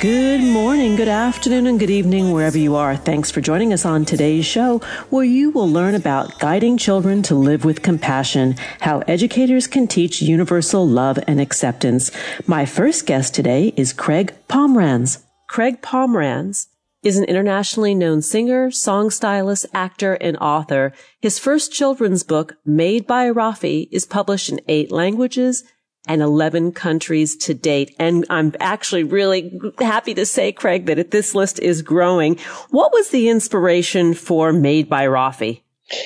Good morning, good afternoon, and good evening, wherever you are. Thanks for joining us on today's show, where you will learn about guiding children to live with compassion, how educators can teach universal love and acceptance. My first guest today is Craig Pomranz. Craig Pomranz is an internationally known singer, song stylist, actor, and author. His first children's book, Made by Raffi, is published in eight languages and 11 countries to date. And I'm actually really happy to say, Craig, that this list is growing. What was the inspiration for Made by Raffi?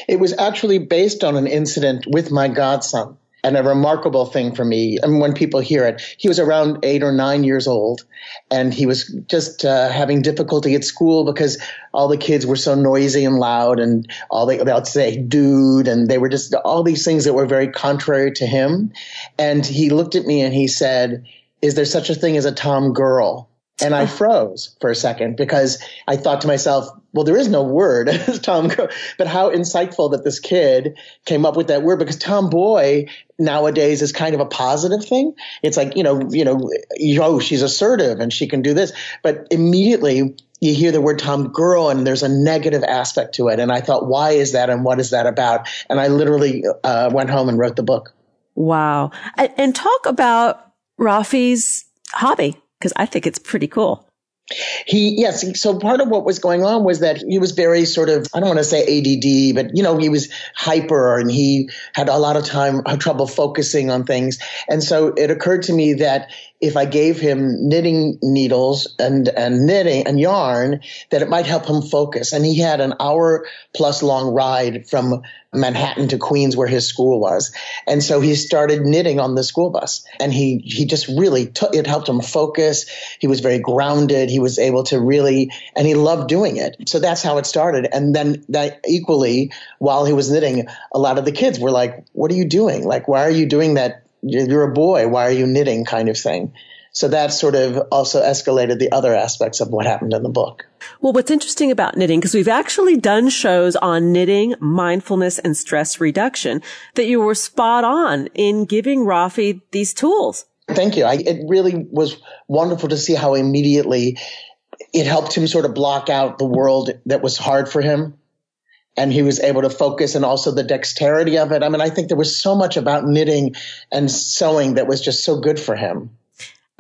It was actually based on an incident with my godson and a remarkable thing for me. I mean, when people hear it, he was around eight or nine years old, and he was just uh, having difficulty at school because all the kids were so noisy and loud, and all they they'd say "dude," and they were just all these things that were very contrary to him. And he looked at me and he said, "Is there such a thing as a Tom girl?" And I froze for a second because I thought to myself, well, there is no word, Tom, but how insightful that this kid came up with that word because tomboy nowadays is kind of a positive thing. It's like, you know, you know, oh, she's assertive and she can do this. But immediately you hear the word Tom girl and there's a negative aspect to it. And I thought, why is that? And what is that about? And I literally uh, went home and wrote the book. Wow. And talk about Raffi's hobby because I think it's pretty cool. He, yes. So part of what was going on was that he was very sort of, I don't want to say ADD, but you know, he was hyper and he had a lot of time, uh, trouble focusing on things. And so it occurred to me that if I gave him knitting needles and, and knitting and yarn, that it might help him focus. And he had an hour plus long ride from Manhattan to Queens where his school was. And so he started knitting on the school bus and he, he just really took, it helped him focus. He was very grounded. He was able to really, and he loved doing it. So that's how it started. And then that equally, while he was knitting, a lot of the kids were like, what are you doing? Like, why are you doing that you're a boy. Why are you knitting? kind of thing. So that sort of also escalated the other aspects of what happened in the book. Well, what's interesting about knitting, because we've actually done shows on knitting, mindfulness, and stress reduction, that you were spot on in giving Raffi these tools. Thank you. I, it really was wonderful to see how immediately it helped him sort of block out the world that was hard for him and he was able to focus and also the dexterity of it. I mean, I think there was so much about knitting and sewing that was just so good for him.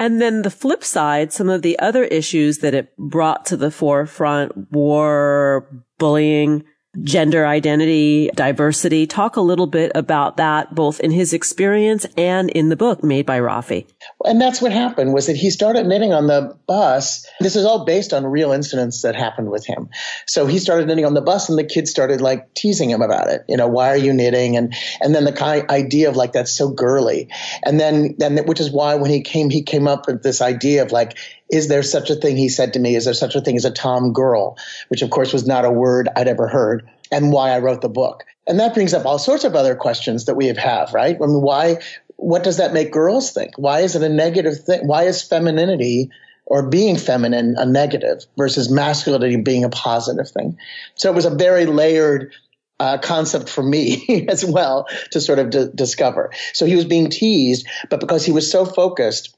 And then the flip side, some of the other issues that it brought to the forefront were bullying, gender identity, diversity. Talk a little bit about that, both in his experience and in the book made by Raffi. And that's what happened was that he started knitting on the bus. This is all based on real incidents that happened with him. So he started knitting on the bus and the kids started like teasing him about it. You know, why are you knitting? And, and then the kind idea of like, that's so girly. And then, then, which is why when he came, he came up with this idea of like, is there such a thing? He said to me, is there such a thing as a Tom girl? Which of course was not a word I'd ever heard and why I wrote the book. And that brings up all sorts of other questions that we have, right? I mean, why, what does that make girls think? Why is it a negative thing? Why is femininity or being feminine a negative versus masculinity being a positive thing? So it was a very layered uh, concept for me as well to sort of d- discover. So he was being teased, but because he was so focused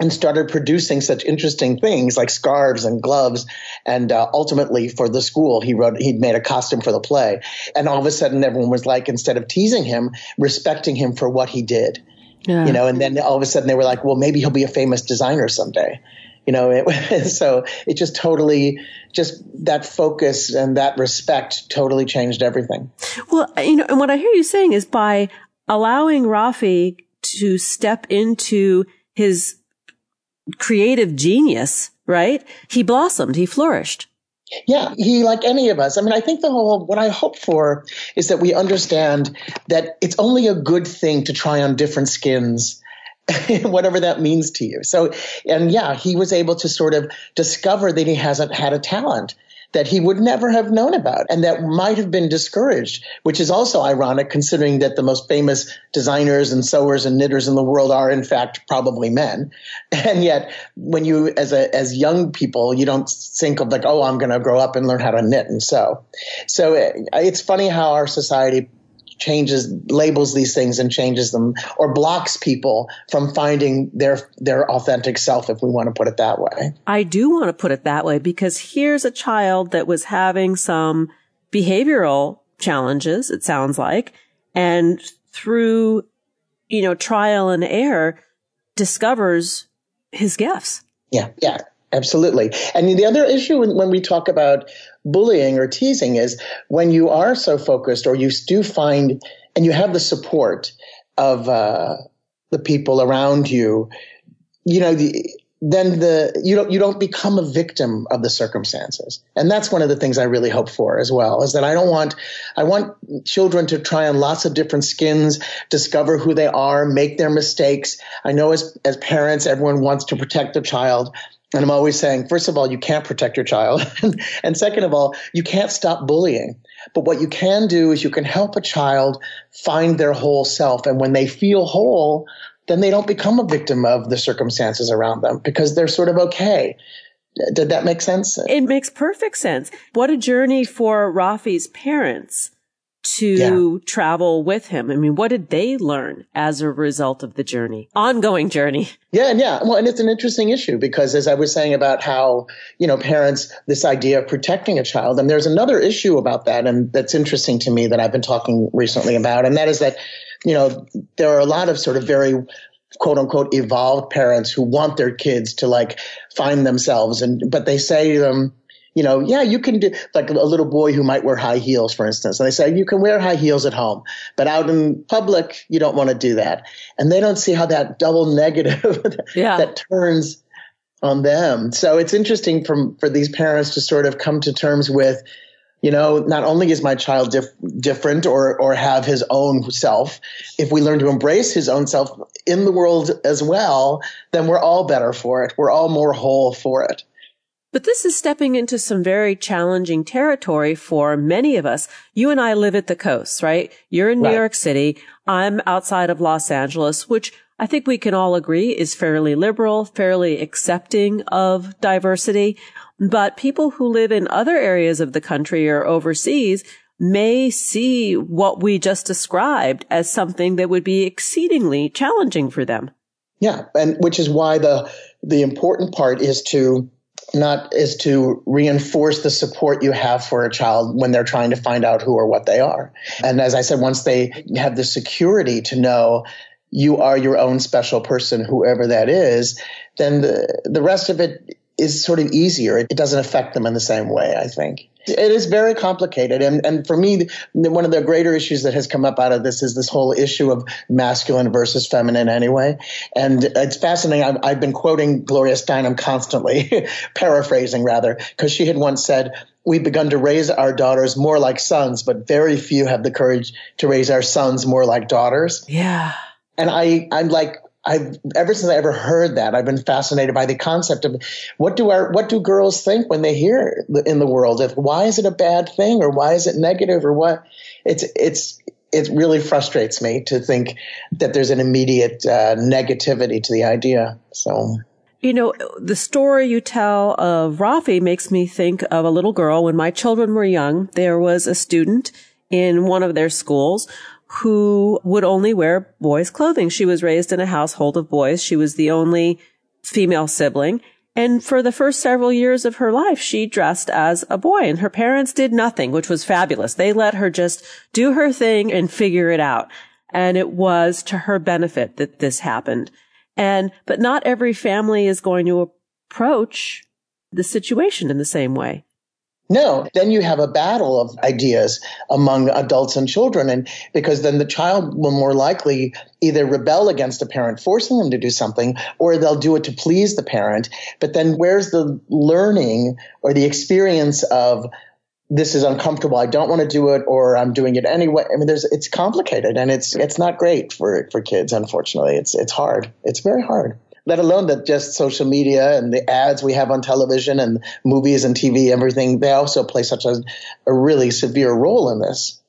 and started producing such interesting things like scarves and gloves. And uh, ultimately, for the school, he wrote he'd made a costume for the play. And all of a sudden, everyone was like, instead of teasing him, respecting him for what he did. Yeah. You know, and then all of a sudden they were like, well, maybe he'll be a famous designer someday. You know, it, so it just totally, just that focus and that respect totally changed everything. Well, you know, and what I hear you saying is by allowing Raffi to step into his creative genius, right? He blossomed, he flourished. Yeah, he, like any of us. I mean, I think the whole, what I hope for is that we understand that it's only a good thing to try on different skins whatever that means to you. So, and yeah, he was able to sort of discover that he hasn't had a talent that he would never have known about and that might have been discouraged, which is also ironic considering that the most famous designers and sewers and knitters in the world are in fact probably men. And yet when you, as a, as young people, you don't think of like, oh, I'm going to grow up and learn how to knit and sew. So it's funny how our society changes labels these things and changes them or blocks people from finding their their authentic self if we want to put it that way. I do want to put it that way because here's a child that was having some behavioral challenges it sounds like and through you know trial and error discovers his gifts. Yeah, yeah. Absolutely. And the other issue when we talk about bullying or teasing is when you are so focused or you do find and you have the support of uh, the people around you, you know, the, then the you don't you don't become a victim of the circumstances. And that's one of the things i really hope for as well is that i don't want i want children to try on lots of different skins discover who they are make their mistakes. I know as as parents everyone wants to protect their child and I'm always saying, first of all, you can't protect your child. and second of all, you can't stop bullying. But what you can do is you can help a child find their whole self. And when they feel whole, then they don't become a victim of the circumstances around them because they're sort of okay. Did that make sense? It makes perfect sense. What a journey for Raffi's parents to yeah. travel with him? I mean, what did they learn as a result of the journey? Ongoing journey. Yeah, and yeah. Well, and it's an interesting issue because as I was saying about how, you know, parents, this idea of protecting a child, and there's another issue about that, and that's interesting to me that I've been talking recently about, and that is that, you know, there are a lot of sort of very quote unquote evolved parents who want their kids to like find themselves and but they say to them you know, yeah, you can do like a little boy who might wear high heels, for instance. And they say you can wear high heels at home, but out in public, you don't want to do that. And they don't see how that double negative yeah. that turns on them. So it's interesting from, for these parents to sort of come to terms with, you know, not only is my child dif- different or, or have his own self, if we learn to embrace his own self in the world as well, then we're all better for it. We're all more whole for it. But this is stepping into some very challenging territory for many of us. You and I live at the coast, right? You're in New. York City. I'm outside of Los Angeles, which I think we can all agree is fairly liberal, fairly accepting of diversity. But people who live in other areas of the country or overseas may see what we just described as something that would be exceedingly challenging for them. Yeah. And which is why the, the important part is to not is to reinforce the support you have for a child when they're trying to find out who or what they are. And as I said, once they have the security to know you are your own special person, whoever that is, then the, the rest of it is sort of easier. It doesn't affect them in the same way, I think. It is very complicated. And, and for me, one of the greater issues that has come up out of this is this whole issue of masculine versus feminine anyway. And it's fascinating. I've, I've been quoting Gloria Steinem constantly, paraphrasing rather, because she had once said, we've begun to raise our daughters more like sons, but very few have the courage to raise our sons more like daughters. Yeah. And I, I'm like, I've ever since I ever heard that, I've been fascinated by the concept of what do our what do girls think when they hear in the world? If, why is it a bad thing, or why is it negative, or what? It's it's it really frustrates me to think that there's an immediate uh, negativity to the idea. So. You know, the story you tell of Raffi makes me think of a little girl. When my children were young, there was a student in one of their schools who would only wear boys' clothing. She was raised in a household of boys. She was the only female sibling. And for the first several years of her life, she dressed as a boy and her parents did nothing, which was fabulous. They let her just do her thing and figure it out. And it was to her benefit that this happened. And, but not every family is going to approach the situation in the same way. No, then you have a battle of ideas among adults and children. And because then the child will more likely either rebel against a parent forcing them to do something or they'll do it to please the parent. But then where's the learning or the experience of this is uncomfortable. I don't want to do it or I'm doing it anyway. I mean, there's, it's complicated and it's, it's not great for, for kids. Unfortunately, it's, it's hard. It's very hard let alone that just social media and the ads we have on television and movies and TV, everything, they also play such a, a really severe role in this.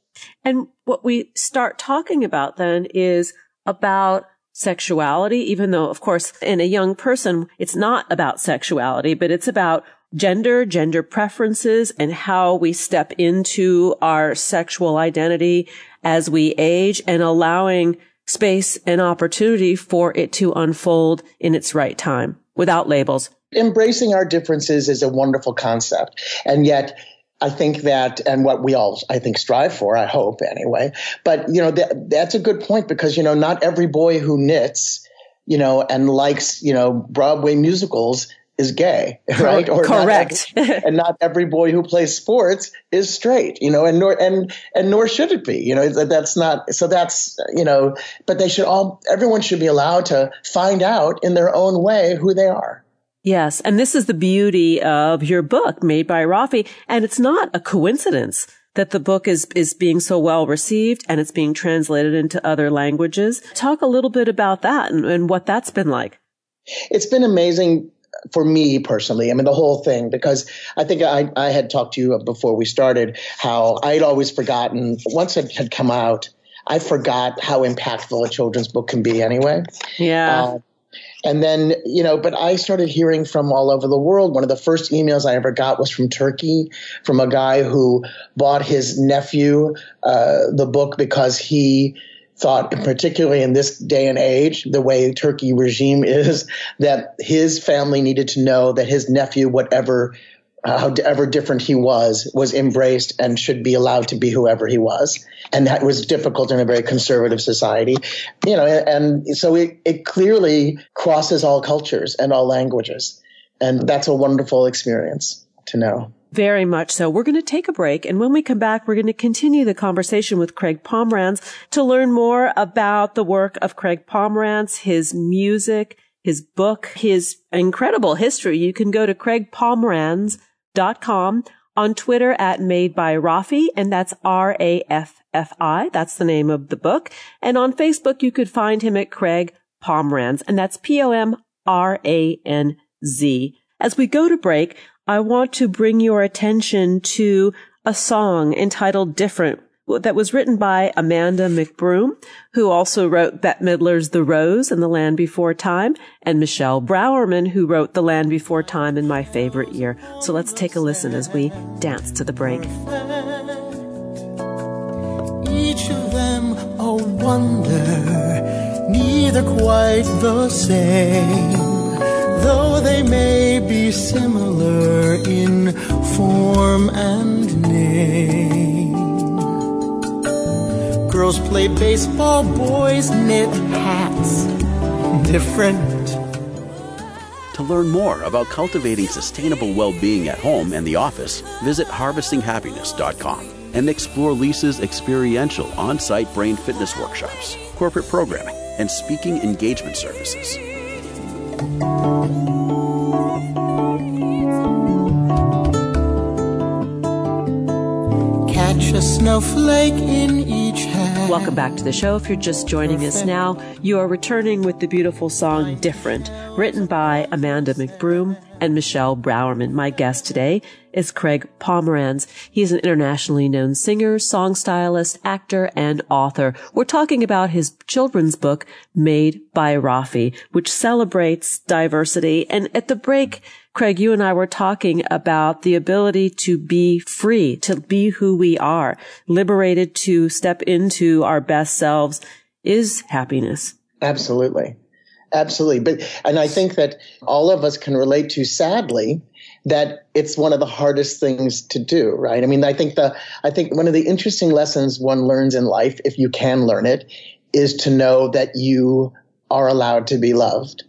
And what we start talking about then is about sexuality, even though, of course, in a young person, it's not about sexuality, but it's about gender, gender preferences, and how we step into our sexual identity as we age and allowing space and opportunity for it to unfold in its right time without labels. Embracing our differences is a wonderful concept. And yet, I think that, and what we all, I think, strive for, I hope anyway. But, you know, that, that's a good point because, you know, not every boy who knits, you know, and likes, you know, Broadway musicals is gay, right? Or correct. Not every, and not every boy who plays sports is straight, you know, and nor and and nor should it be, you know. That, That's not so. That's you know, but they should all. Everyone should be allowed to find out in their own way who they are. Yes, and this is the beauty of your book, made by Raffi, and it's not a coincidence that the book is is being so well received and it's being translated into other languages. Talk a little bit about that and, and what that's been like. It's been amazing for me personally, I mean, the whole thing, because I think I, I had talked to you before we started how I'd always forgotten, once it had come out, I forgot how impactful a children's book can be anyway. Yeah. Uh, and then, you know, but I started hearing from all over the world. One of the first emails I ever got was from Turkey, from a guy who bought his nephew uh, the book because he thought, particularly in this day and age, the way Turkey regime is, that his family needed to know that his nephew, whatever, uh, however different he was, was embraced and should be allowed to be whoever he was. And that was difficult in a very conservative society, you know, and so it, it clearly crosses all cultures and all languages. And that's a wonderful experience to know. Very much so. We're going to take a break. And when we come back, we're going to continue the conversation with Craig Pomranz to learn more about the work of Craig Pomranz, his music, his book, his incredible history. You can go to craigpomranz.com on Twitter at made by Raffi, and that's R-A-F-F-I. That's the name of the book. And on Facebook, you could find him at Craig Pomranz, and that's P-O-M-R-A-N-Z. As we go to break, I want to bring your attention to a song entitled Different that was written by Amanda McBroom, who also wrote Bette Midler's The Rose and The Land Before Time, and Michele Brourman, who wrote The Land Before Time in My Favorite Year. So let's take a listen as we dance to the break. Each of them a wonder, neither quite the same though they may be similar in form and name. Girls play baseball, boys knit hats. Different. To learn more about cultivating sustainable well being at home and the office, visit harvestinghappiness.com and explore Lisa's experiential on site brain fitness workshops, corporate programming, and speaking engagement services. Catch a snowflake in. Welcome back to the show. If you're just joining us now, you are returning with the beautiful song Different, written by Amanda McBroom and Michele Brourman. My guest today is Craig Pomranz. He's an internationally known singer, song stylist, actor, and author. We're talking about his children's book, Made by Raffi, which celebrates diversity. And at the break, Craig, you and I were talking about the ability to be free, to be who we are, liberated to step into our best selves is happiness. Absolutely. Absolutely. But, and I think that all of us can relate to sadly that it's one of the hardest things to do, right? I mean, I think the, I think one of the interesting lessons one learns in life, if you can learn it, is to know that you are allowed to be loved.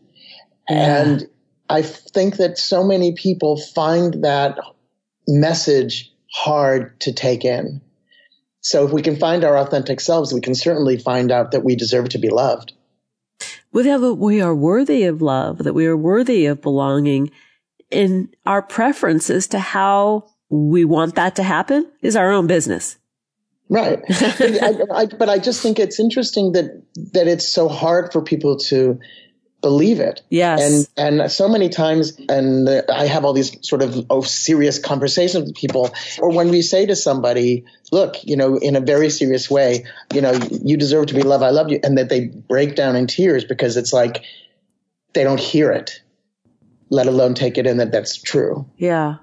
Yeah. And I think that so many people find that message hard to take in. So if we can find our authentic selves, we can certainly find out that we deserve to be loved. We are worthy of love, that we are worthy of belonging, and our preferences to how we want that to happen is our own business. Right. but, I, I, but I just think it's interesting that that it's so hard for people to believe it. Yes. And and so many times, and I have all these sort of oh, serious conversations with people, or when we say to somebody, "Look, you know, in a very serious way, you know, you deserve to be loved. I love you," and that they break down in tears because it's like they don't hear it, let alone take it in that that's true. Yeah.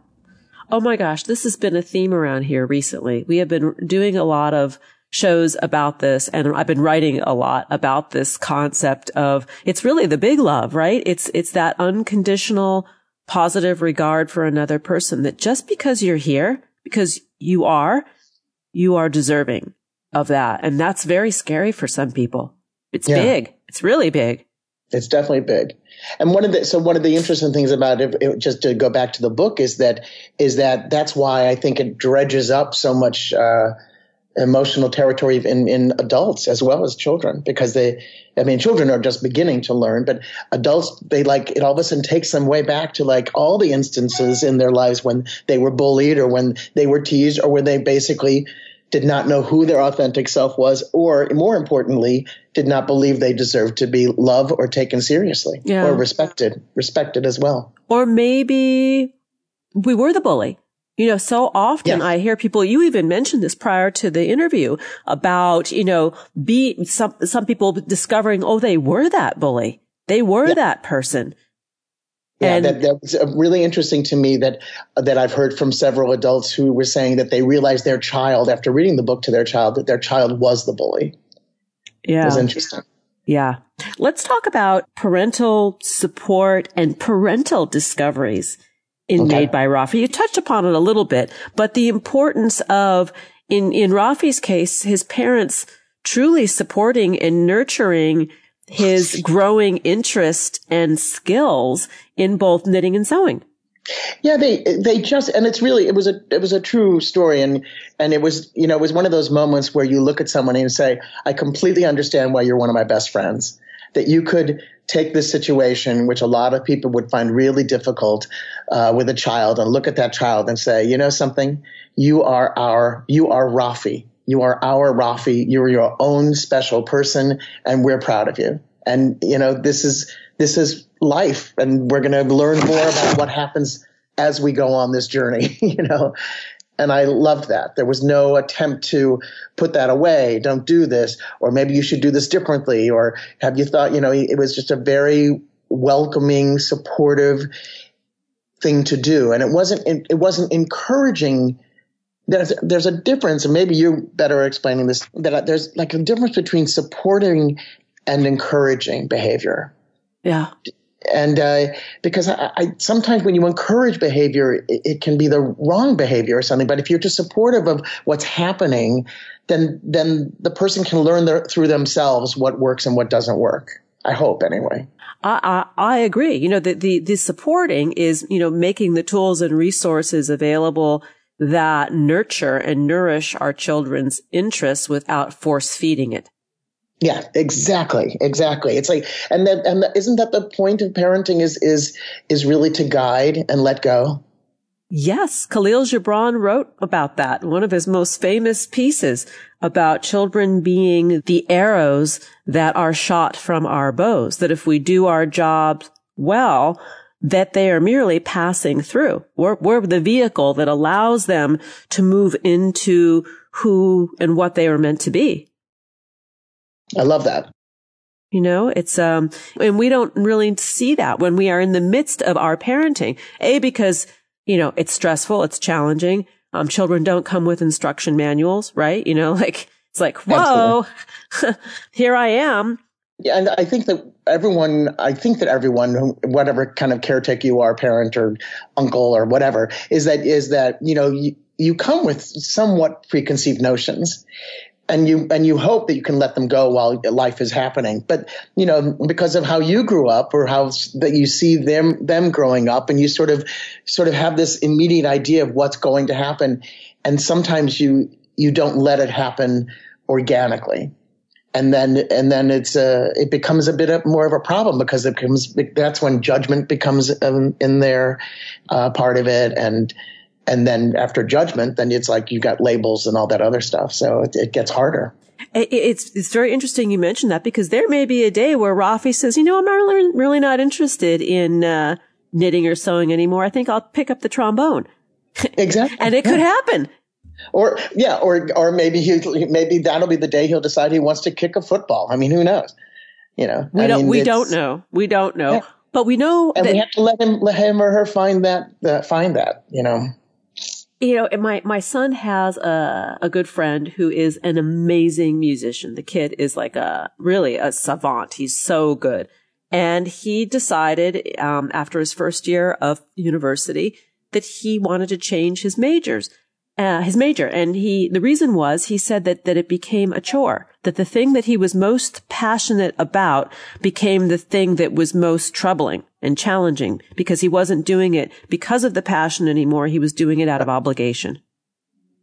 Oh my gosh, this has been a theme around here recently. We have been doing a lot of shows about this and I've been writing a lot about this concept of it's really the big love, right? It's, it's that unconditional positive regard for another person that just because you're here, because you are, you are deserving of that. And that's very scary for some people. It's yeah. big. It's really big. It's definitely big. And one of the so one of the interesting things about it, it, just to go back to the book, is that is that that's why I think it dredges up so much uh, emotional territory in, in adults as well as children because they i mean children are just beginning to learn but adults they like it all of a sudden takes them way back to like all the instances in their lives when they were bullied or when they were teased or when they basically did not know who their authentic self was or more importantly did not believe they deserved to be loved or taken seriously yeah. or respected respected as well or maybe we were the bully you know, so often I hear people, you even mentioned this prior to the interview about, you know, be some, some people discovering, oh, they were that bully. They were yeah. that person. Yeah, and that, that was uh, really interesting to me that uh, that I've heard from several adults who were saying that they realized their child, after reading the book to their child, that their child was the bully. Yeah, it was interesting. Yeah, let's talk about parental support and parental discoveries in okay. Made by Raffi. You touched upon it a little bit, but the importance of in in Raffi's case, his parents truly supporting and nurturing his growing interest and skills in both knitting and sewing. Yeah, they they just and it's really it was a it was a true story and and it was you know it was one of those moments where you look at someone and say I completely understand why you're one of my best friends that you could take this situation, which a lot of people would find really difficult uh, with a child, and look at that child and say, you know something, you are our, you are Raffi. You are our Raffi. You are your own special person, and we're proud of you. And you know this is this is life, and we're going to learn more about what happens as we go on this journey. you know, and I loved that. There was no attempt to put that away. Don't do this. Or maybe you should do this differently. Or have you thought, you know, it was just a very welcoming, supportive thing to do. And it wasn't, it wasn't encouraging. There's, there's a difference, and maybe you're better explaining this, that there's like a difference between supporting and encouraging behavior. Yeah and uh, because I, I, sometimes when you encourage behavior, it, it, can be the wrong behavior or something. But if you're just supportive of what's happening, then then the person can learn their, through themselves what works and what doesn't work. I hope anyway. I, I, I agree. You know, the, the, the supporting is, you know, making the tools and resources available that nurture and nourish our children's interests without force feeding it. Yeah, exactly, exactly. It's like, and that, and isn't that the point of parenting? Is is is really to guide and let go. Yes, Kahlil Gibran wrote about that. One of his most famous pieces about children being the arrows that are shot from our bows. That if we do our jobs well, that they are merely passing through. We're, we're the vehicle that allows them to move into who and what they are meant to be. I love that. You know, it's, um, and we don't really see that when we are in the midst of our parenting. A, because, you know, it's stressful, it's challenging. Um, children don't come with instruction manuals, right? You know, like, it's like, whoa, here I am. Yeah, and I think that everyone, I think that everyone, whatever kind of caretaker you are, parent or uncle or whatever, is that, is that, you know, you, you come with somewhat preconceived notions and you and you hope that you can let them go while life is happening. But you know because of how you grew up or how that you see them them growing up and you sort of sort of have this immediate idea of what's going to happen. And sometimes you you don't let it happen organically. And then and then it's a it becomes a bit more of a problem because it becomes that's when judgment becomes um, in there uh, part of it. And and then after judgment then it's like you got labels and all that other stuff so it, it gets harder it's it's very interesting you mentioned that because there may be a day where Raffi says, you know, I'm really really not interested in uh, knitting or sewing anymore. I think I'll pick up the trombone. Exactly, and it could happen. Or yeah, or or maybe he maybe that'll be the day he'll decide he wants to kick a football. I mean, who knows? You know, we I don't mean, we don't know. We don't know. Yeah. But we know and that, we have to let him let him or her find that uh, find that, you know. You know, my my son has a a good friend who is an amazing musician. The kid is like a really a savant. He's so good. And he decided um, after his first year of university that he wanted to change his majors uh, his major. And he, the reason was he said that, that it became a chore, that the thing that he was most passionate about became the thing that was most troubling and challenging because he wasn't doing it because of the passion anymore. He was doing it out of obligation.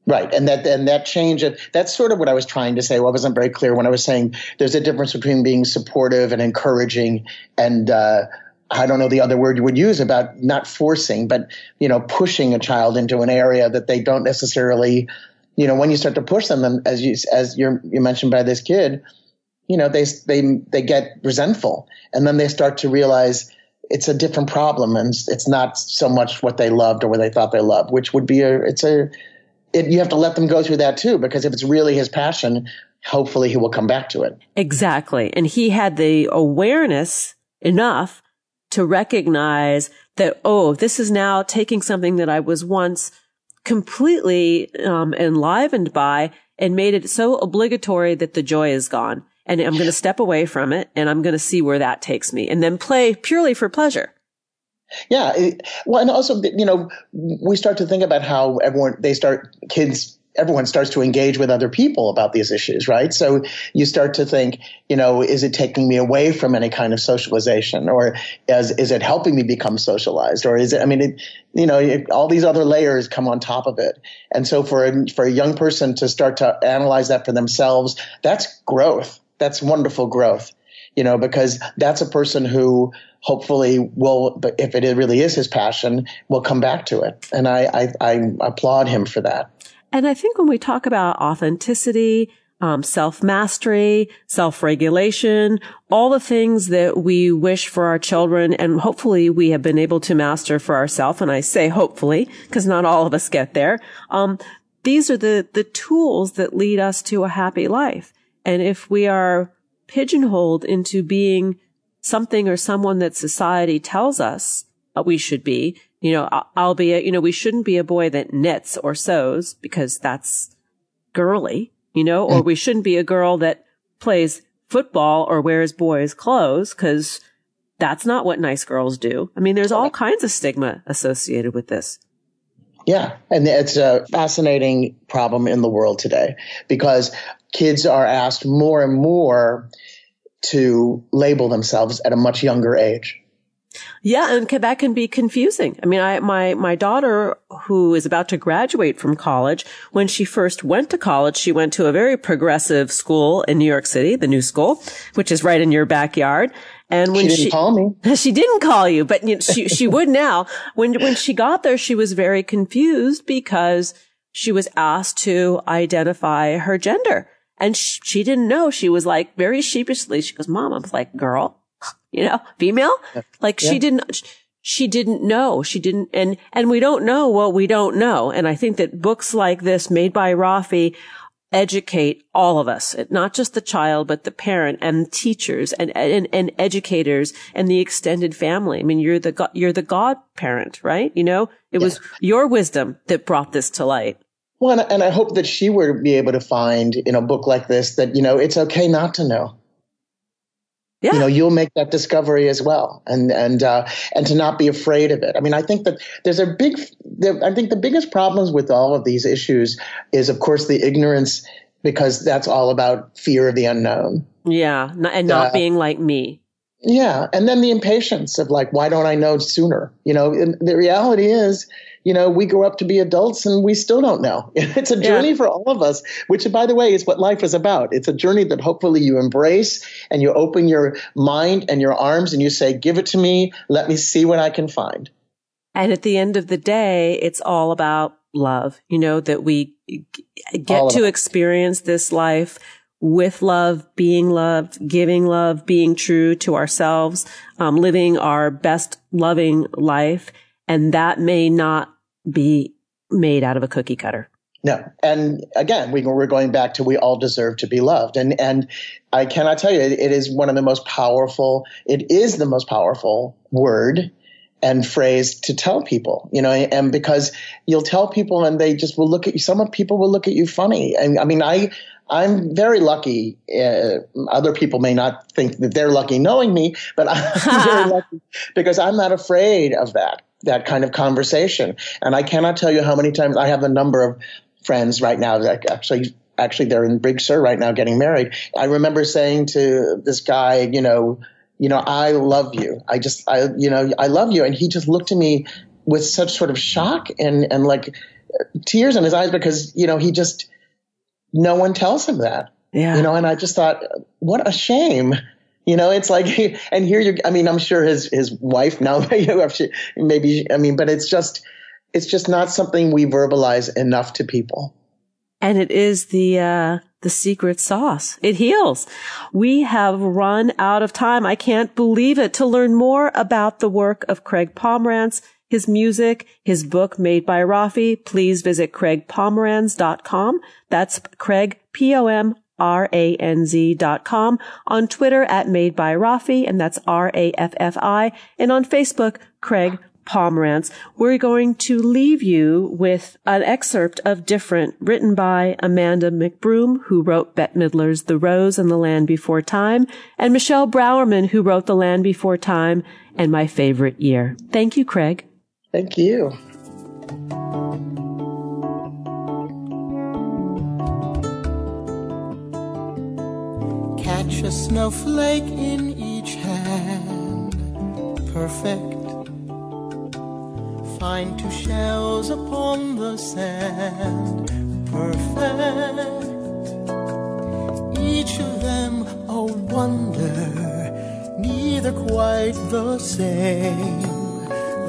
Right, and that and that change of that's sort of what I was trying to say. Well, I wasn't very clear when I was saying there's a difference between being supportive and encouraging and uh, I don't know the other word you would use about not forcing, but you know, pushing a child into an area that they don't necessarily, you know, when you start to push them, and as you as you're you mentioned by this kid, you know, they they they get resentful, and then they start to realize it's a different problem, and it's not so much what they loved or what they thought they loved, which would be a it's a it, you have to let them go through that too, because if it's really his passion, hopefully he will come back to it. Exactly, and he had the awareness enough to recognize that, oh, this is now taking something that I was once completely um, enlivened by and made it so obligatory that the joy is gone. And I'm going to step away from it and I'm going to see where that takes me and then play purely for pleasure. Yeah. Well, and also, you know, we start to think about how everyone, they start, kids everyone starts to engage with other people about these issues, right? So you start to think, you know, is it taking me away from any kind of socialization or is, is it helping me become socialized or is it, I mean, it, you know, it, all these other layers come on top of it. And so for a, for a young person to start to analyze that for themselves, that's growth. That's wonderful growth, you know, because that's a person who hopefully will, if it really is his passion, will come back to it. And I, I, I applaud him for that. And I think when we talk about authenticity, um, self mastery, self regulation, all the things that we wish for our children and hopefully we have been able to master for ourselves. And I say hopefully because not all of us get there. Um, these are the, the tools that lead us to a happy life. And if we are pigeonholed into being something or someone that society tells us we should be, you know, albeit, you know, we shouldn't be a boy that knits or sews because that's girly, you know, or mm. we shouldn't be a girl that plays football or wears boys' clothes because that's not what nice girls do. I mean, there's all kinds of stigma associated with this. Yeah, and it's a fascinating problem in the world today because kids are asked more and more to label themselves at a much younger age. Yeah, and that can be confusing. I mean, I, my, my daughter, who is about to graduate from college, when she first went to college, she went to a very progressive school in New York City, the new school, which is right in your backyard. And when she didn't she, call me, she didn't call you, but you know, she she would now. When when she got there, she was very confused because she was asked to identify her gender, and she, she didn't know. She was like very sheepishly. She goes, "Mom," I was like, "Girl." You know, female. Like yeah. she didn't, she didn't know. She didn't, and, and we don't know what we don't know. And I think that books like this made by Raffi educate all of us, not just the child, but the parent and teachers and, and, and educators and the extended family. I mean, you're the, you're the godparent, right? You know, it yeah. was your wisdom that brought this to light. Well, and I hope that she would be able to find in a book like this that, you know, it's okay not to know yeah. you know you'll make that discovery as well and and uh, and to not be afraid of it i mean i think that there's a big there, i think the biggest problems with all of these issues is of course the ignorance because that's all about fear of the unknown. Yeah. And not uh, being like me. Yeah. And then the impatience of like, why don't I know sooner? You know, the reality is, you know, we grow up to be adults and we still don't know. It's a journey yeah. for all of us, which, by the way, is what life is about. It's a journey that hopefully you embrace and you open your mind and your arms and you say, give it to me. Let me see what I can find. And at the end of the day, it's all about love, you know, that we get to experience this life with love, being loved, giving love, being true to ourselves, um, living our best loving life. And that may not be made out of a cookie cutter. No. And again, we, are going back to we all deserve to be loved. And, and I cannot tell you, it, it is one of the most powerful, it is the most powerful word and phrase to tell people, you know, and because you'll tell people and they just will look at you. Some people will look at you funny. And I mean, I, I'm very lucky. Uh, other people may not think that they're lucky knowing me, but I'm very lucky because I'm not afraid of that, that kind of conversation. And I cannot tell you how many times I have a number of friends right now that actually actually they're in Big Sur right now getting married. I remember saying to this guy, you know, you know, I love you. I just, I, you know, I love you. And he just looked at me with such sort of shock and, and like tears in his eyes because, you know, he just, no one tells him that. Yeah. You know, and I just thought, what a shame. You know, it's like, and here you, I mean, I'm sure his, his wife now, maybe, I mean, but it's just, it's just not something we verbalize enough to people. And it is the, uh, the secret sauce. It heals. We have run out of time. I can't believe it. To learn more about the work of Craig Pomranz, his music, his book made by Raffi, please visit craigpomranz.com. That's Craig, P-O-M-R-A-N-Z dot com. On Twitter at made by Rafi, and that's R-A-F-F-I. And on Facebook, Craig Pomranz, we're going to leave you with an excerpt of Different written by Amanda McBroom, who wrote Bette Midler's The Rose and the Land Before Time, and Michele Brourman, who wrote The Land Before Time and My Favorite Year. Thank you, Craig. Thank you. Catch a snowflake in each hand. Perfect find two shells upon the sand, perfect. Each of them a wonder, neither quite the same,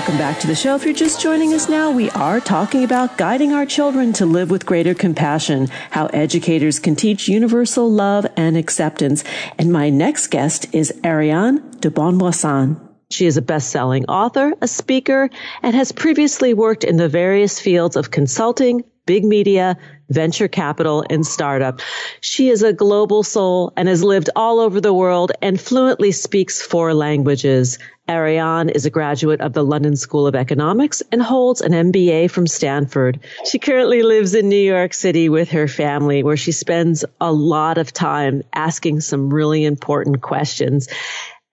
Welcome back to the show. If you're just joining us now, we are talking about guiding our children to live with greater compassion, how educators can teach universal love and acceptance. And my next guest is Ariane de Bonvoisin. She is a best-selling author, a speaker, and has previously worked in the various fields of consulting, big media, venture capital, and startup. She is a global soul and has lived all over the world and fluently speaks four languages. Ariane is a graduate of the London School of Economics and holds an MBA from Stanford. She currently lives in New York City with her family where she spends a lot of time asking some really important questions.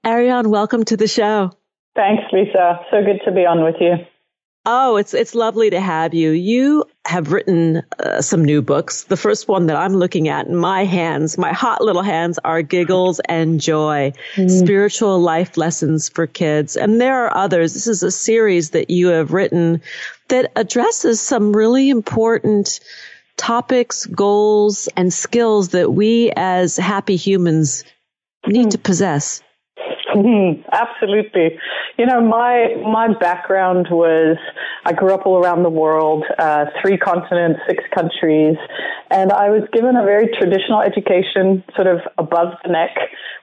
Ariane, welcome to the show. Thanks, Lisa. So good to be on with you. Oh, it's it's lovely to have you. You have written uh, some new books. The first one that I'm looking at in my hands, my hot little hands, are Giggles and Joy: mm. Spiritual Life Lessons for Kids. And there are others. This is a series that you have written that addresses some really important topics, goals, and skills that we as happy humans need mm. to possess. Absolutely. You know, my my background was I grew up all around the world, uh, three continents, six countries, And I was given a very traditional education, sort of above the neck,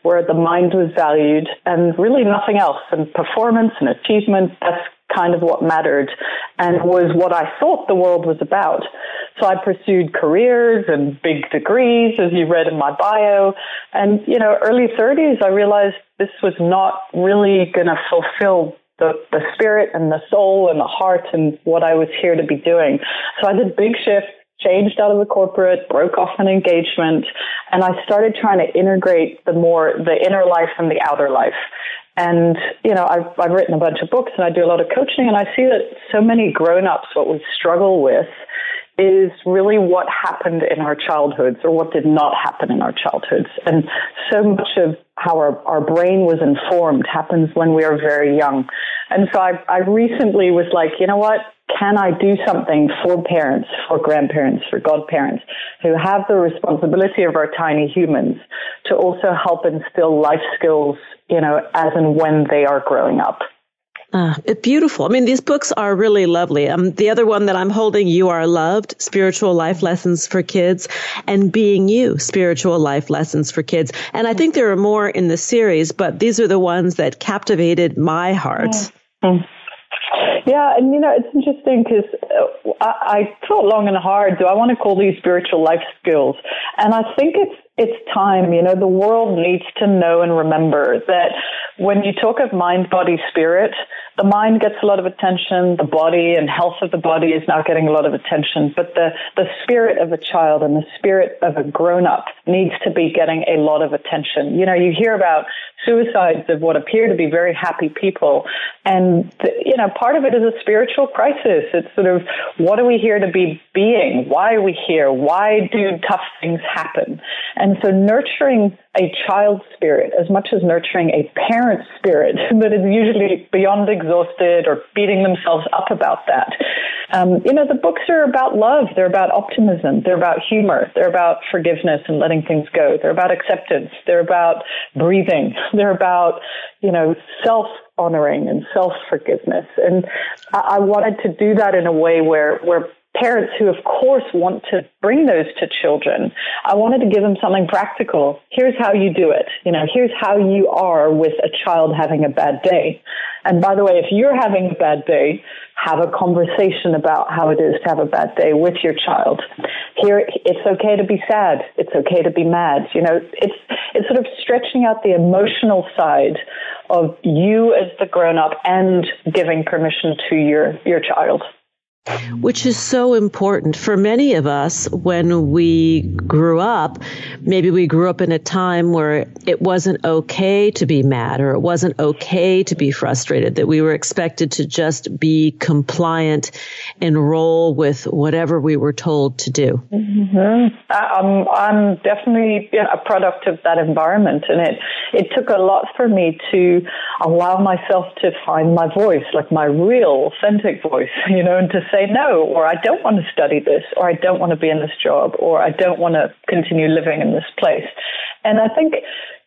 where the mind was valued and really nothing else. And performance and achievement, that's kind of what mattered and was what I thought the world was about. So I pursued careers and big degrees, as you read in my bio. And, you know, early 30s, I realized this was not really going to fulfill the, the spirit and the soul and the heart and what I was here to be doing. So I did big shifts, changed out of the corporate, broke off an engagement, and I started trying to integrate the more, the inner life and the outer life. And, you know, I've, I've written a bunch of books and I do a lot of coaching and I see that so many grown-ups, what we struggle with is really what happened in our childhoods or what did not happen in our childhoods. And so much of how our, our brain was informed happens when we are very young. And so I, I recently was like, you know what? Can I do something for parents, for grandparents, for godparents who have the responsibility of our tiny humans to also help instill life skills, you know, as and when they are growing up? Uh, beautiful. I mean, these books are really lovely. Um, the other one that I'm holding, You Are Loved, Spiritual Life Lessons for Kids, and Being You, Spiritual Life Lessons for Kids. And I think there are more in the series, but these are the ones that captivated my heart. Mm-hmm. Yeah, and you know, it's interesting because uh, I, I thought long and hard, do I want to call these spiritual life skills? And I think it's it's time. You know, the world needs to know and remember that when you talk of mind, body, spirit, the mind gets a lot of attention, the body and health of the body is now getting a lot of attention, but the, the spirit of a child and the spirit of a grown up needs to be getting a lot of attention. You know, you hear about suicides of what appear to be very happy people, and, you know, part of it is a spiritual crisis. It's sort of, what are we here to be being? Why are we here? Why do tough things happen? And so nurturing a child's spirit as much as nurturing a parent's spirit that is usually beyond exhausted or beating themselves up about that. Um, you know, the books are about love. They're about optimism. They're about humor. They're about forgiveness and letting things go. They're about acceptance. They're about breathing. They're about, you know, self honoring and self forgiveness. And I, I wanted to do that in a way where, where parents who, of course, want to bring those to children, I wanted to give them something practical. Here's how you do it. You know, here's how you are with a child having a bad day. And by the way, if you're having a bad day, have a conversation about how it is to have a bad day with your child. Here, it's okay to be sad. It's okay to be mad. You know, it's, it's sort of stretching out the emotional side of you as the grown up and giving permission to your, your child which is so important for many of us when we grew up. Maybe we grew up in a time where it wasn't okay to be mad or it wasn't okay to be frustrated, that we were expected to just be compliant and roll with whatever we were told to do. Mm-hmm. I'm, I'm definitely a product of that environment and it, it took a lot for me to allow myself to find my voice, like my real authentic voice, you know, and to say no, or I don't want to study this, or I don't want to be in this job, or I don't want to continue living in this place. And I think,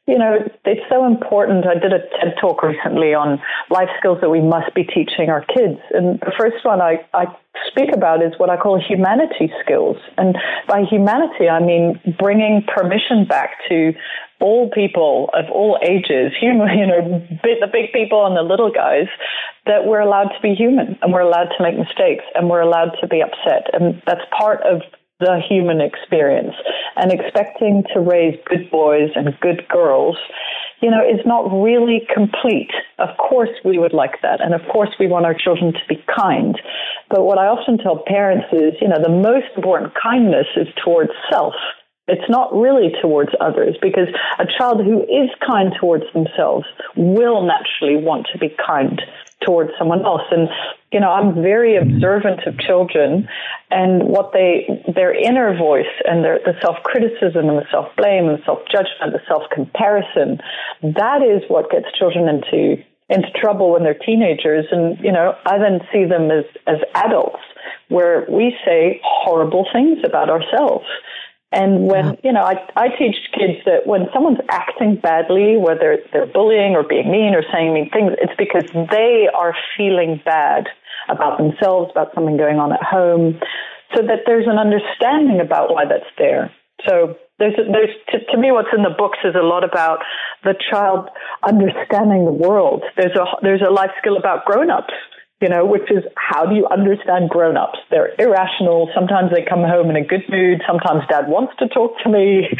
you know, it's so important. I did a TED talk recently on life skills that we must be teaching our kids. And the first one I, I speak about is what I call humanity skills. And by humanity, I mean bringing permission back to all people of all ages, human, you know, the big people and the little guys, that we're allowed to be human and we're allowed to make mistakes and we're allowed to be upset. And that's part of the human experience. And expecting to raise good boys and good girls, you know, is not really complete. Of course we would like that. And of course we want our children to be kind. But what I often tell parents is, you know, the most important kindness is towards self. It's not really towards others because a child who is kind towards themselves will naturally want to be kind towards someone else. And, you know, I'm very observant of children and what they, their inner voice and their, the self-criticism and the self-blame and self-judgment, the self-comparison, that is what gets children into, into trouble when they're teenagers. And, you know, I then see them as, as adults where we say horrible things about ourselves. And when, you know, I, I teach kids that when someone's acting badly, whether they're bullying or being mean or saying mean things, it's because they are feeling bad about themselves, about something going on at home. so that there's an understanding about why that's there. So there's, there's to, to, me, what's in the books is a lot about the child understanding the world. There's a there's a life skill about grown-ups, you know, which is how do you understand grown-ups? They're irrational. Sometimes they come home in a good mood. Sometimes dad wants to talk to me.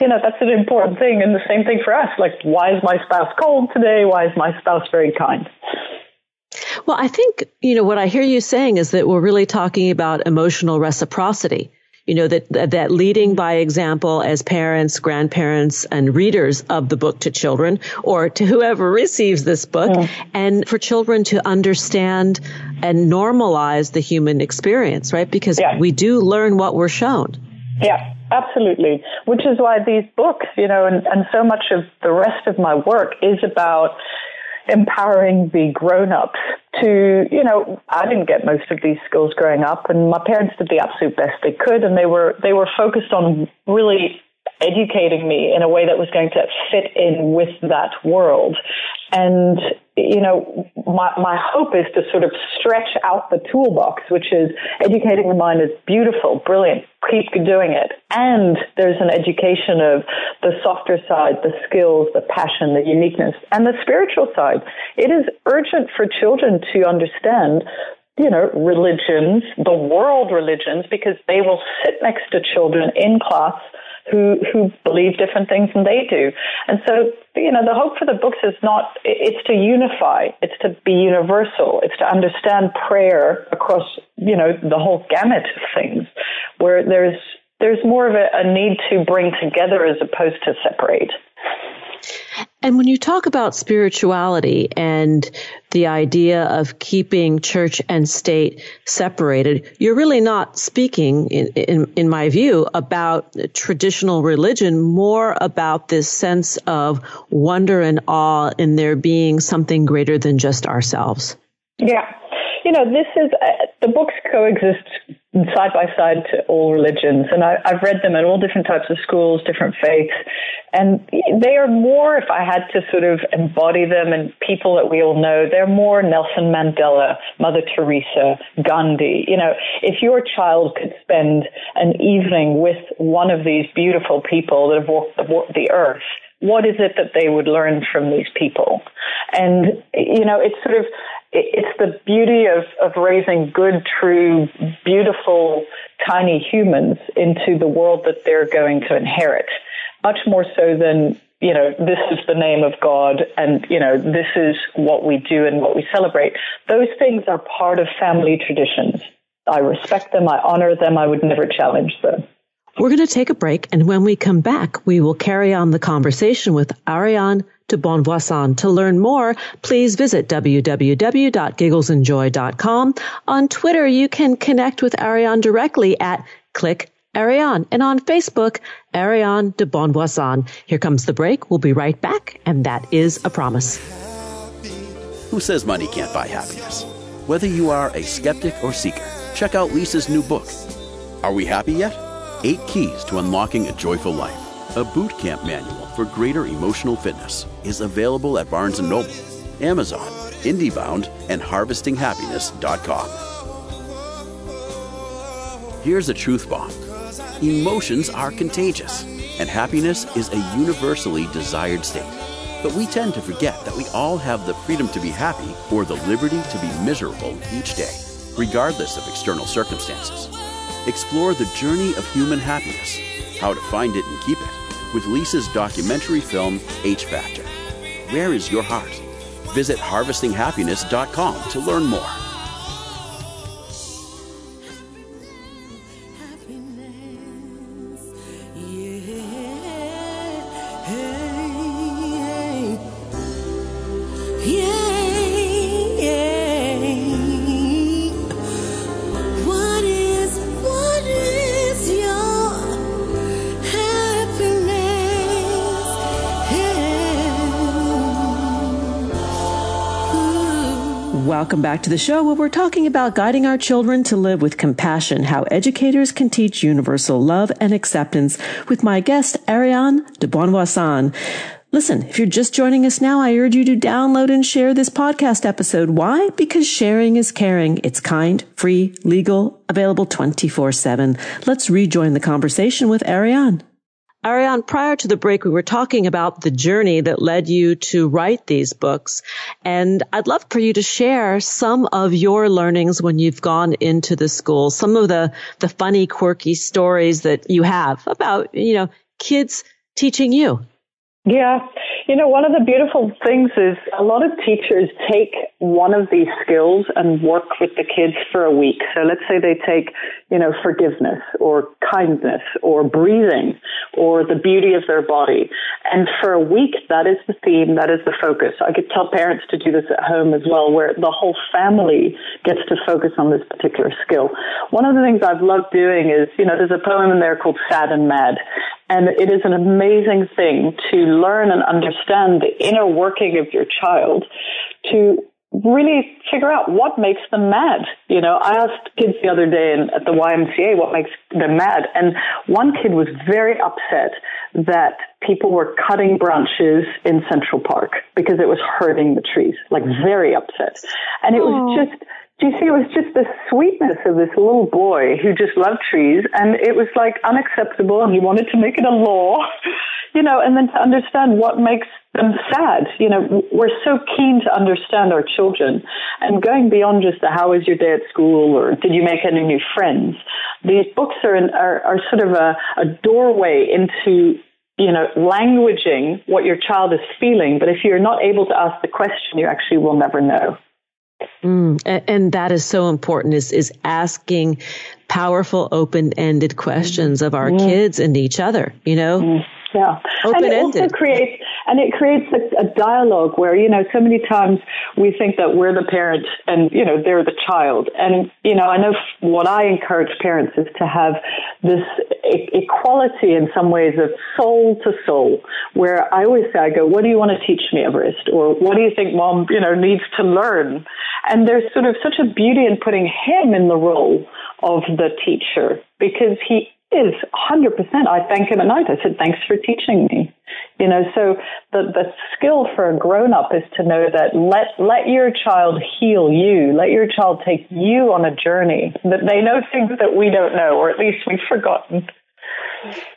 You know, that's an important thing. And the same thing for us. Like, why is my spouse cold today? Why is my spouse very kind? Well, I think, you know, what I hear you saying is that we're really talking about emotional reciprocity you know, that, that leading by example as parents, grandparents, and readers of the book to children or to whoever receives this book yeah. and for children to understand and normalize the human experience, right? Because yeah. we do learn what we're shown. Yeah. Absolutely. Which is why these books, you know, and, and so much of the rest of my work is about empowering the grown-ups to, you know, I didn't get most of these skills growing up and my parents did the absolute best they could and they were, they were focused on really educating me in a way that was going to fit in with that world. And, you know, my, my hope is to sort of stretch out the toolbox, which is educating the mind is beautiful, brilliant, keep doing it. And there's an education of the softer side, the skills, the passion, the uniqueness, and the spiritual side. It is urgent for children to understand you know, religions, the world religions, because they will sit next to children in class who who believe different things than they do. And so, you know, the hope for the books is not it's to unify, it's to be universal, it's to understand prayer across, you know, the whole gamut of things, where there's there's more of a, a need to bring together as opposed to separate. And when you talk about spirituality and the idea of keeping church and state separated, you're really not speaking, in, in, in, my view, about traditional religion, more about this sense of wonder and awe in there being something greater than just ourselves. Yeah. You know, this is, uh, the books coexist side by side to all religions. And I, have read them at all different types of schools, different faiths. And they are more, if I had to sort of embody them and people that we all know, they're more Nelson Mandela, Mother Teresa, Gandhi. You know, if your child could spend an evening with one of these beautiful people that have walked the, the earth, what is it that they would learn from these people? And, you know, it's sort of, it's the beauty of, of raising good, true, beautiful, tiny humans into the world that they're going to inherit. Much more so than, you know, this is the name of God and, you know, this is what we do and what we celebrate. Those things are part of family traditions. I respect them. I honor them. I would never challenge them. We're going to take a break, and when we come back, we will carry on the conversation with Ariane de Bonvoisin. To learn more, please visit www.gigglesandjoy.com. On Twitter, you can connect with Ariane directly at click Ariane, and on Facebook, Ariane de Bonvoisin. Here comes the break. We'll be right back, and that is a promise. Who says money can't buy happiness? Whether you are a skeptic or seeker, check out Lisa's new book. Are we happy yet? Eight Keys to Unlocking a Joyful Life, a boot camp manual for greater emotional fitness, is available at Barnes & Noble, Amazon, IndieBound, and HarvestingHappiness.com. Here's a truth bomb. Emotions are contagious, and happiness is a universally desired state. But we tend to forget that we all have the freedom to be happy or the liberty to be miserable each day, regardless of external circumstances. Explore the journey of human happiness, how to find it and keep it, with Lisa's documentary film, H Factor. Where is your heart? Visit harvestinghappiness.com to learn more. Welcome back to the show where we're talking about guiding our children to live with compassion, how educators can teach universal love and acceptance with my guest, Ariane de Bonvoisin. Listen, if you're just joining us now, I urge you to download and share this podcast episode. Why? Because sharing is caring. It's kind, free, legal, available 24 7. Let's rejoin the conversation with Ariane. Ariane, prior to the break, we were talking about the journey that led you to write these books. And I'd love for you to share some of your learnings when you've gone into the school, some of the, the funny, quirky stories that you have about, you know, kids teaching you. Yeah. You know, one of the beautiful things is a lot of teachers take one of these skills and work with the kids for a week. So let's say they take, you know, forgiveness or kindness or breathing or the beauty of their body. And for a week, that is the theme, that is the focus. I could tell parents to do this at home as well, where the whole family gets to focus on this particular skill. One of the things I've loved doing is, you know, there's a poem in there called Sad and Mad. And it is an amazing thing to learn and understand the inner working of your child to really figure out what makes them mad. You know, I asked kids the other day in, at the YMCA what makes them mad, and one kid was very upset that people were cutting branches in Central Park because it was hurting the trees, like mm-hmm. very upset. And it was just do you see, it was just the sweetness of this little boy who just loved trees, and it was like unacceptable, and he wanted to make it a law, you know, and then to understand what makes them sad. You know, we're so keen to understand our children, and going beyond just the how was your day at school or did you make any new friends. These books are are, are sort of a, a doorway into you know, languaging what your child is feeling, but if you're not able to ask the question, you actually will never know. Mm, and that is so important is, is asking powerful, open-ended questions of our kids and each other, you know? Mm. Yeah. And it also creates, and it creates a, a, dialogue where, you know, so many times we think that we're the parent and, you know, they're the child. And, you know, I know what I encourage parents is to have this e- equality in some ways of soul to soul, where I always say, I go, what do you want to teach me, Everest? Or what do you think mom, you know, needs to learn? And there's sort of such a beauty in putting him in the role of the teacher because he is 100%. I thank him at night. I said, thanks for teaching me. You know, so the, the skill for a grown up is to know that let, let your child heal you. Let your child take you on a journey that they know things that we don't know, or at least we've forgotten.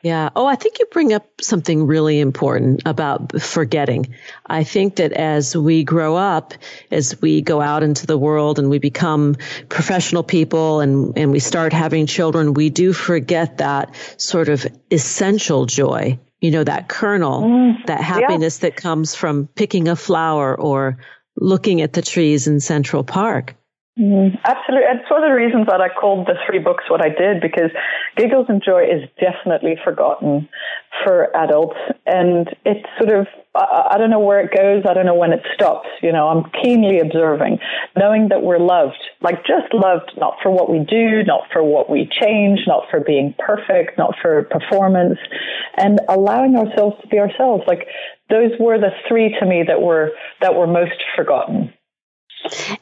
Yeah. Oh, I think you bring up something really important about forgetting. I think that as we grow up, as we go out into the world and we become professional people and, and we start having children, we do forget that sort of essential joy. You know, that kernel, mm, that happiness yeah. that comes from picking a flower or looking at the trees in Central Park. Mm, absolutely. It's one of the reasons that I called the three books what I did because Giggles and Joy is definitely forgotten for adults. And it's sort of, I, I don't know where it goes. I don't know when it stops. You know, I'm keenly observing, knowing that we're loved, like just loved, not for what we do, not for what we change, not for being perfect, not for performance, and allowing ourselves to be ourselves. Like those were the three to me that were, that were most forgotten.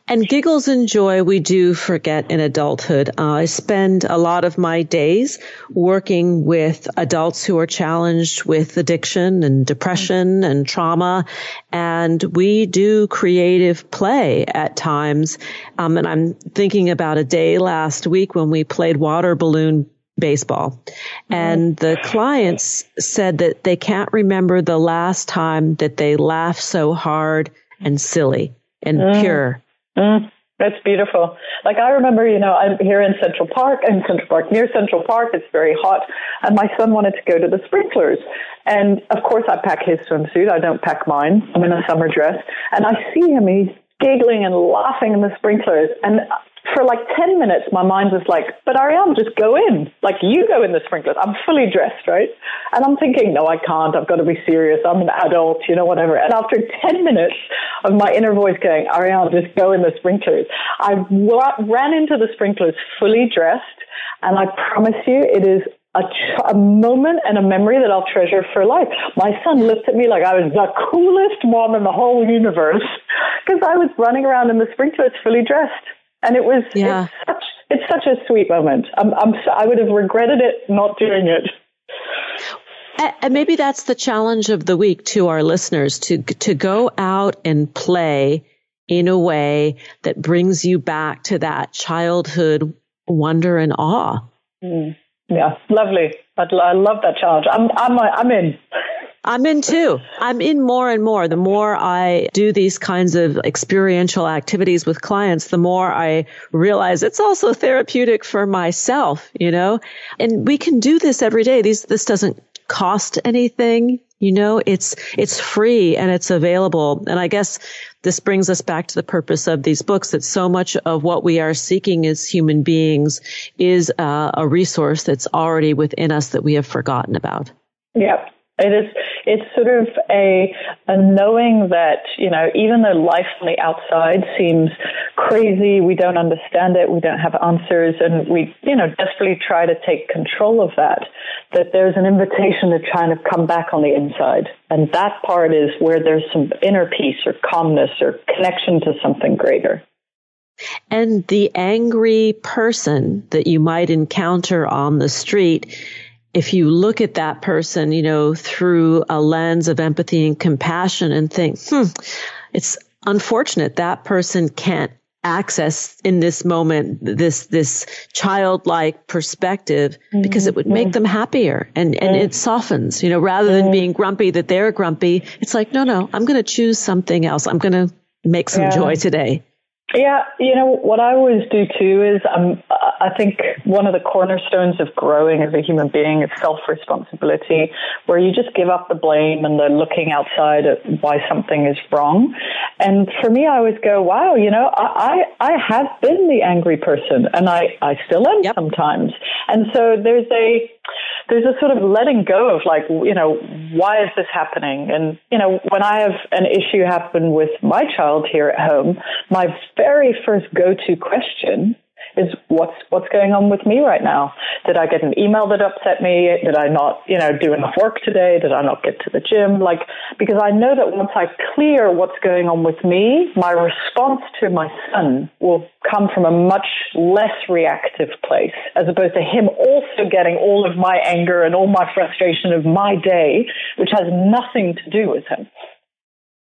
And giggles and joy we do forget in adulthood. Uh, I spend a lot of my days working with adults who are challenged with addiction and depression and trauma. And we do creative play at times. Um, and I'm thinking about a day last week when we played water balloon baseball. And the clients said that they can't remember the last time that they laughed so hard and silly and mm. pure. Mm. That's beautiful. Like I remember, you know, I'm here in Central Park, in Central Park, near Central Park. It's very hot, and my son wanted to go to the sprinklers. And of course, I pack his swimsuit. I don't pack mine. I'm in a summer dress, and I see him. He's giggling and laughing in the sprinklers, and for like 10 minutes, my mind was like, but Ariane, just go in. Like, you go in the sprinklers. I'm fully dressed, right? And I'm thinking, no, I can't. I've got to be serious. I'm an adult, you know, whatever. And after 10 minutes of my inner voice going, Ariane, just go in the sprinklers, I ran into the sprinklers fully dressed. And I promise you, it is a, a, moment and a memory that I'll treasure for life. My son looked at me like I was the coolest mom in the whole universe because I was running around in the sprinklers fully dressed. And it was yeah. it's such it's such a sweet moment. I'm, I'm I would have regretted it not doing it. And maybe that's the challenge of the week to our listeners to, to go out and play in a way that brings you back to that childhood wonder and awe. Mm. Yeah, lovely. I, I love that challenge. I'm, I'm, I'm in. I'm in too. I'm in more and more. The more I do these kinds of experiential activities with clients, the more I realize it's also therapeutic for myself, you know, and we can do this every day. These, this doesn't cost anything. You know, it's, it's free and it's available. And I guess this brings us back to the purpose of these books that so much of what we are seeking as human beings is uh, a resource that's already within us that we have forgotten about. Yep. It is, it's sort of a, a knowing that, you know, even though life on the outside seems crazy, we don't understand it, we don't have answers, and we, you know, desperately try to take control of that, that there's an invitation to try and come back on the inside. And that part is where there's some inner peace or calmness or connection to something greater. And the angry person that you might encounter on the street if you look at that person, you know, through a lens of empathy and compassion and think, hmm, it's unfortunate that person can't access in this moment this this childlike perspective mm-hmm. because it would make them happier and and it softens you know rather than being grumpy that they're grumpy. It's like no no i'm going to choose something else. I'm going to make some yeah. joy today yeah, you know, what I always do too is um, I think one of the cornerstones of growing as a human being is self responsibility, where you just give up the blame and the looking outside at why something is wrong. And for me, I always go, wow, you know, I, I, I have been the angry person and I, I still am yep. sometimes. And so there's a, there's a sort of letting go of like, you know, why is this happening? And, you know, when I have an issue happen with my child here at home, my very first go-to question is what's what's going on with me right now? Did I get an email that upset me? Did I not, you know, do enough work today? Did I not get to the gym? Like because I know that once I clear what's going on with me, my response to my son will come from a much less reactive place as opposed to him also getting all of my anger and all my frustration of my day, which has nothing to do with him.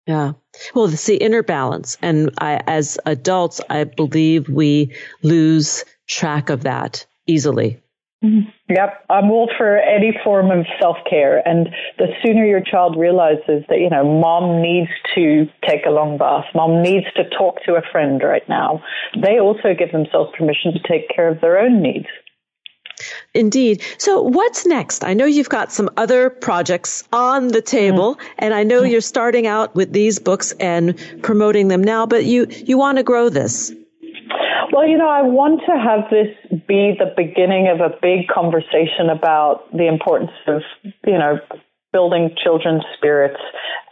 Yeah. Well, it's the inner balance. And I, as adults, I believe we lose track of that easily. Mm-hmm. Yep, I'm all for any form of self care, and the sooner your child realizes that you know, mom needs to take a long bath, mom needs to talk to a friend right now, they also give themselves permission to take care of their own needs. Indeed. So what's next? I know you've got some other projects on the table mm. and I know you're starting out with these books and promoting them now, but you, you want to grow this. Well, you know, I want to have this be the beginning of a big conversation about the importance of, you know, building children's spirits.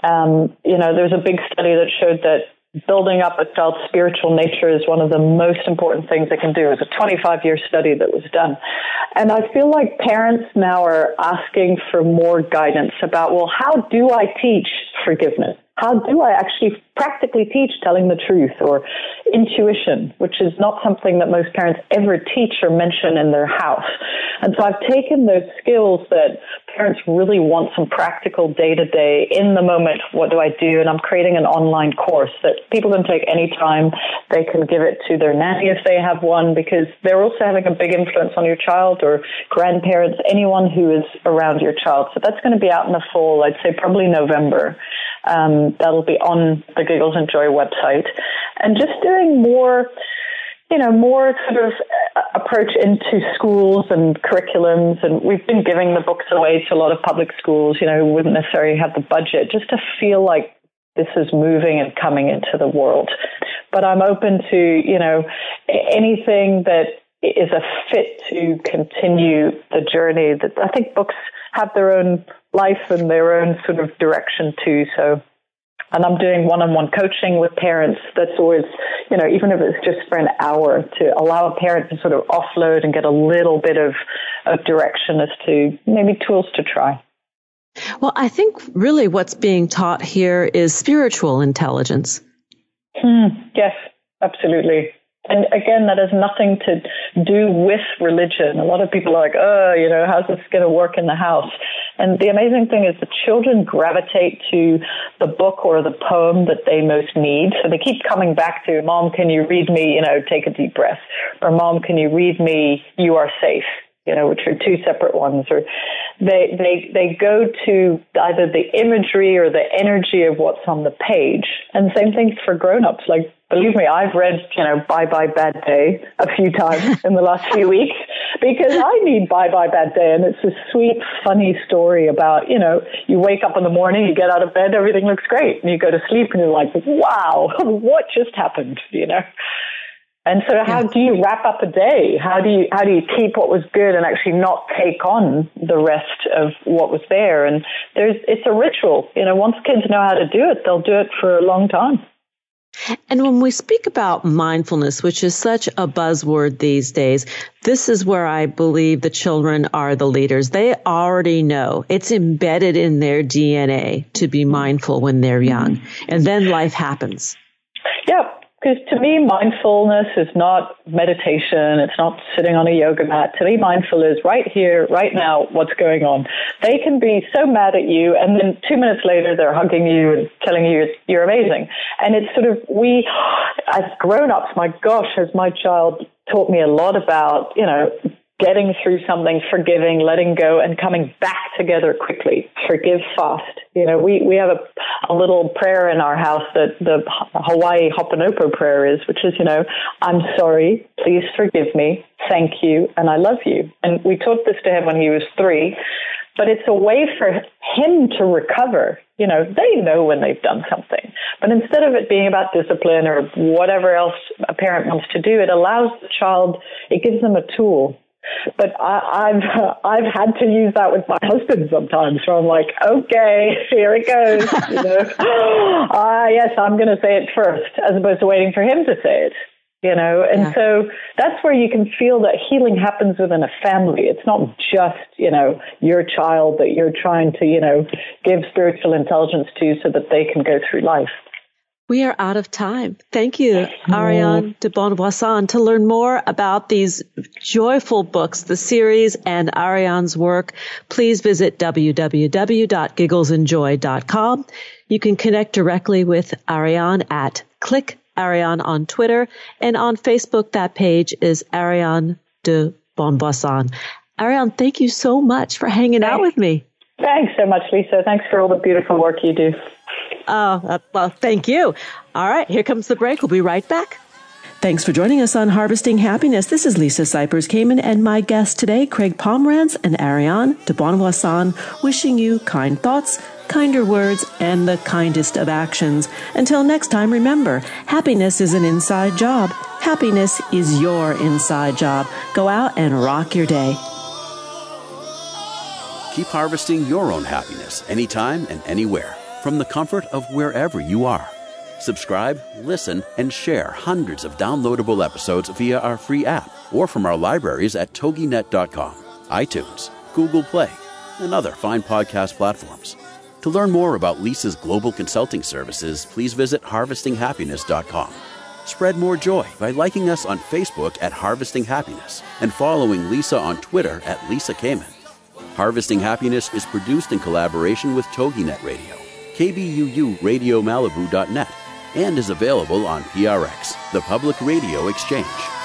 Um, you know, there's a big study that showed that building up a child's spiritual nature is one of the most important things they can do. It was a 25 year study that was done. And I feel like parents now are asking for more guidance about, well, how do I teach forgiveness? How do I actually practically teach telling the truth or intuition, which is not something that most parents ever teach or mention in their house. And so I've taken those skills that parents really want some practical day to day in the moment. What do I do? And I'm creating an online course that people can take any time. They can give it to their nanny if they have one because they're also having a big influence on your child or grandparents, anyone who is around your child. So that's going to be out in the fall. I'd say probably November. Um, that'll be on the Giggles and Joy website. And just doing more, you know, more sort of uh, approach into schools and curriculums. And we've been giving the books away to a lot of public schools, you know, who wouldn't necessarily have the budget, just to feel like this is moving and coming into the world. But I'm open to, you know, anything that is a fit to continue the journey that I think books have their own life and their own sort of direction too. So, and I'm doing one-on-one coaching with parents. That's always, you know, even if it's just for an hour to allow a parent to sort of offload and get a little bit of, of direction as to maybe tools to try. Well, I think really what's being taught here is spiritual intelligence. Hmm, yes, absolutely. And again, that has nothing to do with religion. A lot of people are like, oh, you know, how's this going to work in the house? And the amazing thing is the children gravitate to the book or the poem that they most need. So they keep coming back to, Mom, can you read me, you know, take a deep breath? Or Mom, can you read me, you are safe? you know, which are two separate ones, or they they they go to either the imagery or the energy of what's on the page. And same thing for grown-ups. Like, believe me, I've read, you know, Bye Bye Bad Day a few times in the last few weeks because I need Bye Bye Bad Day, and it's a sweet, funny story about, you know, you wake up in the morning, you get out of bed, everything looks great, and you go to sleep, and you're like, wow, what just happened, you know? And so how do you wrap up a day? How do you, how do you keep what was good and actually not take on the rest of what was there? And there's, it's a ritual. You know, once kids know how to do it, they'll do it for a long time. And when we speak about mindfulness, which is such a buzzword these days, this is where I believe the children are the leaders. They already know it's embedded in their DNA to be mindful when they're young. And then life happens. Yeah, because to me, mindfulness is not meditation. It's not sitting on a yoga mat. To me, mindful is right here, right now, what's going on. They can be so mad at you, and then two minutes later, they're hugging you and telling you you're amazing. And it's sort of, we, as grown ups, my gosh, has my child taught me a lot about, you know, getting through something, forgiving, letting go, and coming back together quickly. Forgive fast. You know, we, we have a, a little prayer in our house that the Hawaii Ho'oponopono prayer is, which is, you know, I'm sorry, please forgive me, thank you, and I love you. And we taught this to him when he was three, but it's a way for him to recover. You know, they know when they've done something. But instead of it being about discipline or whatever else a parent wants to do, it allows the child, it gives them a tool but I, I've I've had to use that with my husband sometimes. So I'm like, okay, here it goes. You know, ah, yes, I'm going to say it first, as opposed to waiting for him to say it. You know, and yeah. so that's where you can feel that healing happens within a family. It's not just you know your child that you're trying to you know give spiritual intelligence to so that they can go through life. We are out of time. Thank you, Ariane de Bonvoisin. To learn more about these joyful books, the series, and Ariane's work, please visit www.gigglesandjoy.com. You can connect directly with Ariane at Click Ariane on Twitter, and on Facebook, that page is Ariane de Bonvoisin. Ariane, thank you so much for hanging out with me. Thanks so much, Lisa. Thanks for all the beautiful work you do. Oh, uh, well, thank you. All right, here comes the break. We'll be right back. Thanks for joining us on Harvesting Happiness. This is Lisa Cypers Kamen and my guests today, Craig Pomranz and Ariane de Bonvoisin, wishing you kind thoughts, kinder words, and the kindest of actions. Until next time, remember, happiness is an inside job. Happiness is your inside job. Go out and rock your day. Keep harvesting your own happiness anytime and anywhere from the comfort of wherever you are. Subscribe, listen, and share hundreds of downloadable episodes via our free app or from our libraries at toginet.com, iTunes, Google Play, and other fine podcast platforms. To learn more about Lisa's global consulting services, please visit harvestinghappiness.com. Spread more joy by liking us on Facebook at Harvesting Happiness and following Lisa on Twitter at Lisa Kamen. Harvesting Happiness is produced in collaboration with TogiNet Radio kbuuradiomalibu.net, and is available on PRX, the Public Radio Exchange.